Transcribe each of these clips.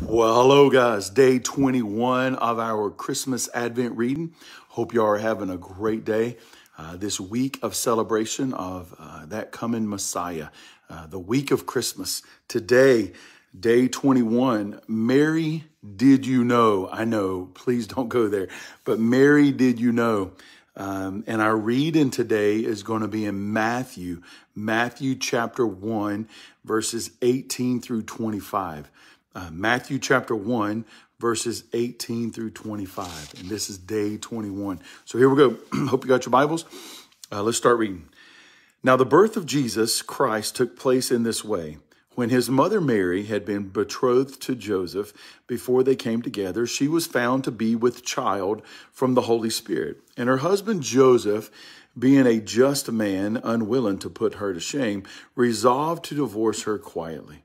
Well, hello, guys. Day 21 of our Christmas Advent reading. Hope you are having a great day. Uh, this week of celebration of uh, that coming Messiah, uh, the week of Christmas. Today, day 21. Mary, did you know? I know, please don't go there, but Mary, did you know? Um, and our reading today is going to be in Matthew, Matthew chapter 1, verses 18 through 25 uh, Matthew chapter 1, verses 18 through 25. And this is day 21. So here we go. Hope you got your Bibles. Uh, let's start reading. Now, the birth of Jesus Christ took place in this way. When his mother Mary had been betrothed to Joseph before they came together, she was found to be with child from the Holy Spirit. And her husband Joseph, being a just man, unwilling to put her to shame, resolved to divorce her quietly.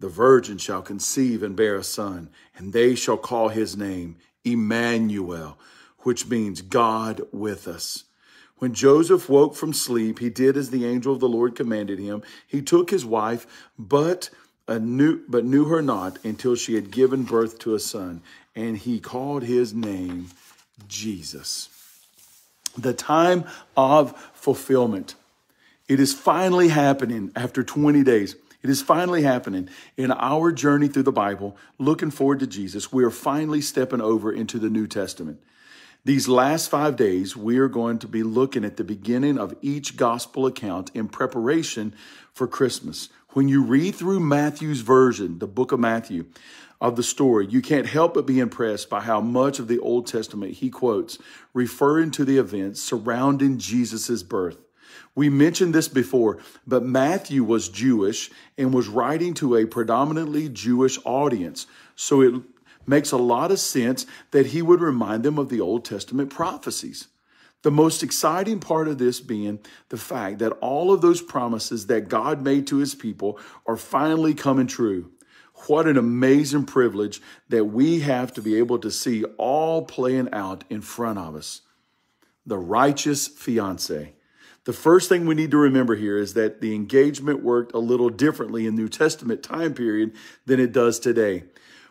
the virgin shall conceive and bear a son, and they shall call his name Emmanuel, which means God with us. When Joseph woke from sleep, he did as the angel of the Lord commanded him. He took his wife, but uh, knew, but knew her not until she had given birth to a son, and he called his name Jesus. The time of fulfillment. It is finally happening after 20 days. It is finally happening in our journey through the Bible, looking forward to Jesus. We are finally stepping over into the New Testament. These last five days, we are going to be looking at the beginning of each gospel account in preparation for Christmas. When you read through Matthew's version, the book of Matthew, of the story, you can't help but be impressed by how much of the Old Testament he quotes, referring to the events surrounding Jesus' birth. We mentioned this before, but Matthew was Jewish and was writing to a predominantly Jewish audience. So it makes a lot of sense that he would remind them of the Old Testament prophecies. The most exciting part of this being the fact that all of those promises that God made to his people are finally coming true. What an amazing privilege that we have to be able to see all playing out in front of us. The righteous fiance. The first thing we need to remember here is that the engagement worked a little differently in New Testament time period than it does today.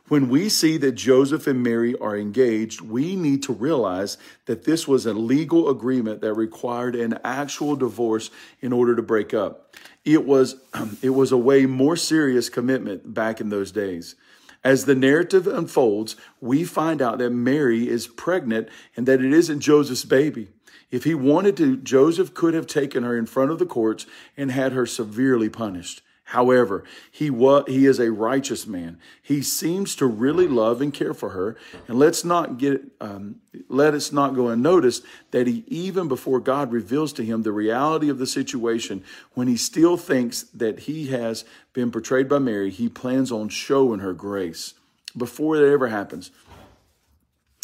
When we see that Joseph and Mary are engaged, we need to realize that this was a legal agreement that required an actual divorce in order to break up. It was, it was a way more serious commitment back in those days. As the narrative unfolds, we find out that Mary is pregnant and that it isn't Joseph's baby. If he wanted to, Joseph could have taken her in front of the courts and had her severely punished. However, he was, he is a righteous man. He seems to really love and care for her. And let's not get, um, let us not go unnoticed that he, even before God reveals to him the reality of the situation, when he still thinks that he has been portrayed by Mary, he plans on showing her grace before that ever happens.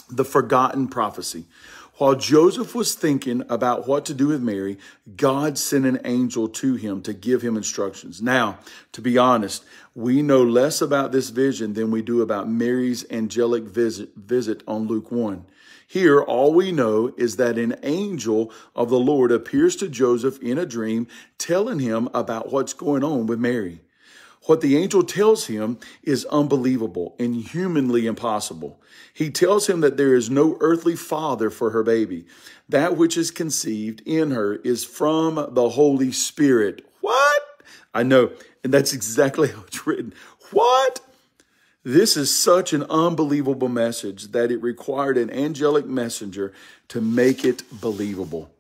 The forgotten prophecy. While Joseph was thinking about what to do with Mary, God sent an angel to him to give him instructions. Now, to be honest, we know less about this vision than we do about Mary's angelic visit, visit on Luke 1. Here, all we know is that an angel of the Lord appears to Joseph in a dream, telling him about what's going on with Mary. What the angel tells him is unbelievable and humanly impossible. He tells him that there is no earthly father for her baby. That which is conceived in her is from the Holy Spirit. What? I know. And that's exactly how it's written. What? This is such an unbelievable message that it required an angelic messenger to make it believable.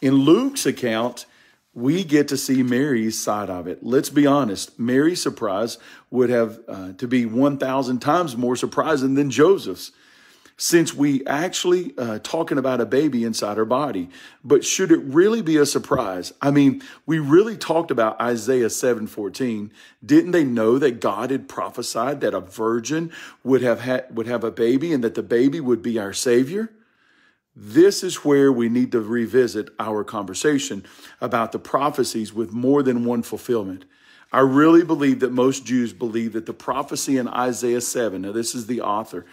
In Luke's account, we get to see Mary's side of it. Let's be honest. Mary's surprise would have uh, to be 1,000 times more surprising than Joseph's. since we actually uh, talking about a baby inside her body. But should it really be a surprise? I mean, we really talked about Isaiah 7:14. Didn't they know that God had prophesied that a virgin would have had, would have a baby and that the baby would be our savior? This is where we need to revisit our conversation about the prophecies with more than one fulfillment. I really believe that most Jews believe that the prophecy in Isaiah 7, now this is the author,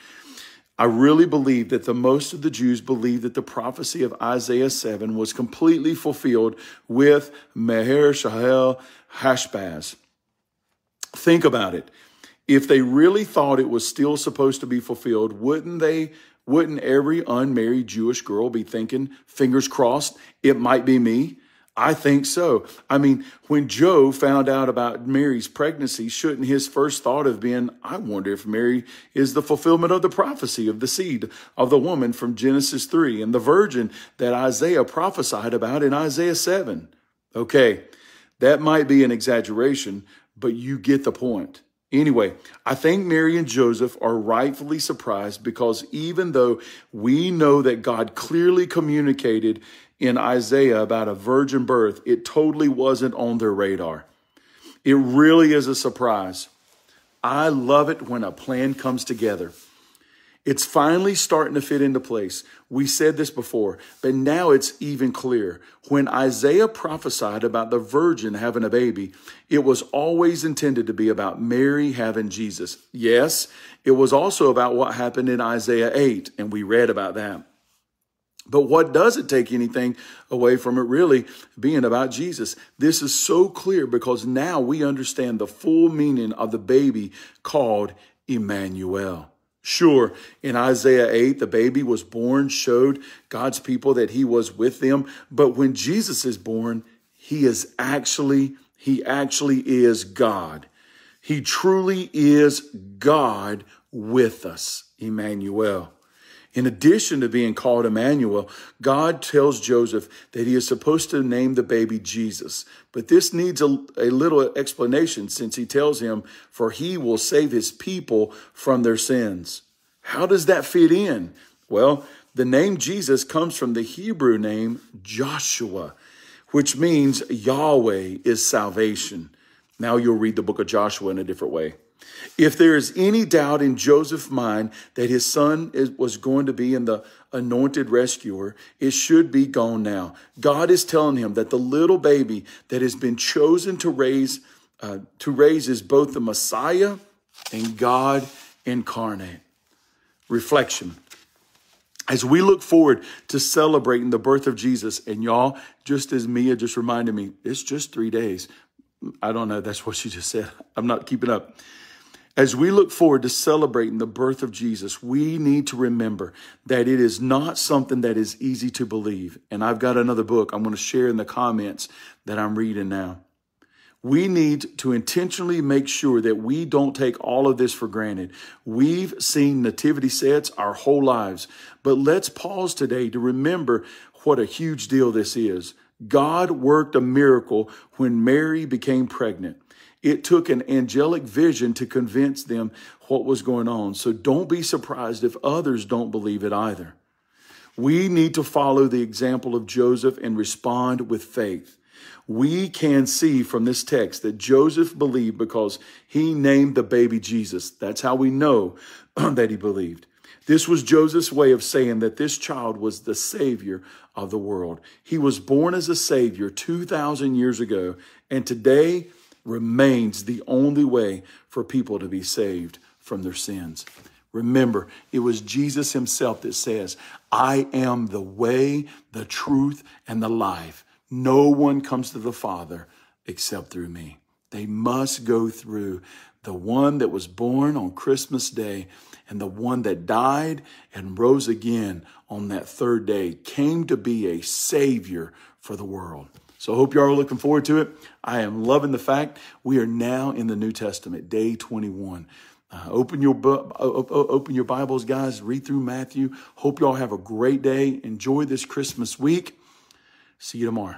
I really believe that the most of the Jews believe that the prophecy of Isaiah 7 was completely fulfilled with Meher Shahel Hashbaz. Think about it. If they really thought it was still supposed to be fulfilled, wouldn't they wouldn't every unmarried Jewish girl be thinking, fingers crossed, it might be me? I think so. I mean, when Joe found out about Mary's pregnancy, shouldn't his first thought have been, I wonder if Mary is the fulfillment of the prophecy of the seed of the woman from Genesis 3 and the virgin that Isaiah prophesied about in Isaiah 7? Okay, that might be an exaggeration, but you get the point. Anyway, I think Mary and Joseph are rightfully surprised because even though we know that God clearly communicated in Isaiah about a virgin birth, it totally wasn't on their radar. It really is a surprise. I love it when a plan comes together. It's finally starting to fit into place. We said this before, but now it's even clear. When Isaiah prophesied about the virgin having a baby, it was always intended to be about Mary having Jesus. Yes, it was also about what happened in Isaiah 8, and we read about that. But what does it take anything away from it really being about Jesus? This is so clear because now we understand the full meaning of the baby called Emmanuel. Sure, in Isaiah 8, the baby was born, showed God's people that he was with them. But when Jesus is born, he is actually, he actually is God. He truly is God with us, Emmanuel. In addition to being called Emmanuel, God tells Joseph that he is supposed to name the baby Jesus. But this needs a, a, little explanation since he tells him, for he will save his people from their sins. How does that fit in? Well, the name Jesus comes from the Hebrew name Joshua, which means Yahweh is salvation. Now you'll read the book of Joshua in a different way. If there is any doubt in Joseph's mind that his son is, was going to be in the anointed rescuer, it should be gone now. God is telling him that the little baby that has been chosen to raise uh, to raise is both the Messiah and God incarnate. Reflection. As we look forward to celebrating the birth of Jesus, and y'all, just as Mia just reminded me, it's just three days. I don't know. That's what she just said. I'm not keeping up. As we look forward to celebrating the birth of Jesus, we need to remember that it is not something that is easy to believe. And I've got another book I'm going to share in the comments that I'm reading now. We need to intentionally make sure that we don't take all of this for granted. We've seen nativity sets our whole lives, but let's pause today to remember what a huge deal this is. God worked a miracle when Mary became pregnant. It took an angelic vision to convince them what was going on. So don't be surprised if others don't believe it either. We need to follow the example of Joseph and respond with faith. We can see from this text that Joseph believed because he named the baby Jesus. That's how we know that he believed. This was Joseph's way of saying that this child was the Savior of the world. He was born as a Savior 2,000 years ago, and today remains the only way for people to be saved from their sins. Remember, it was Jesus himself that says, I am the way, the truth, and the life. No one comes to the Father except through me. They must go through the one that was born on Christmas Day and the one that died and rose again on that third day came to be a savior for the world. So I hope y'all are looking forward to it. I am loving the fact we are now in the New Testament, day 21. Uh, open your open your Bibles, guys. Read through Matthew. Hope y'all have a great day. Enjoy this Christmas week. See you tomorrow.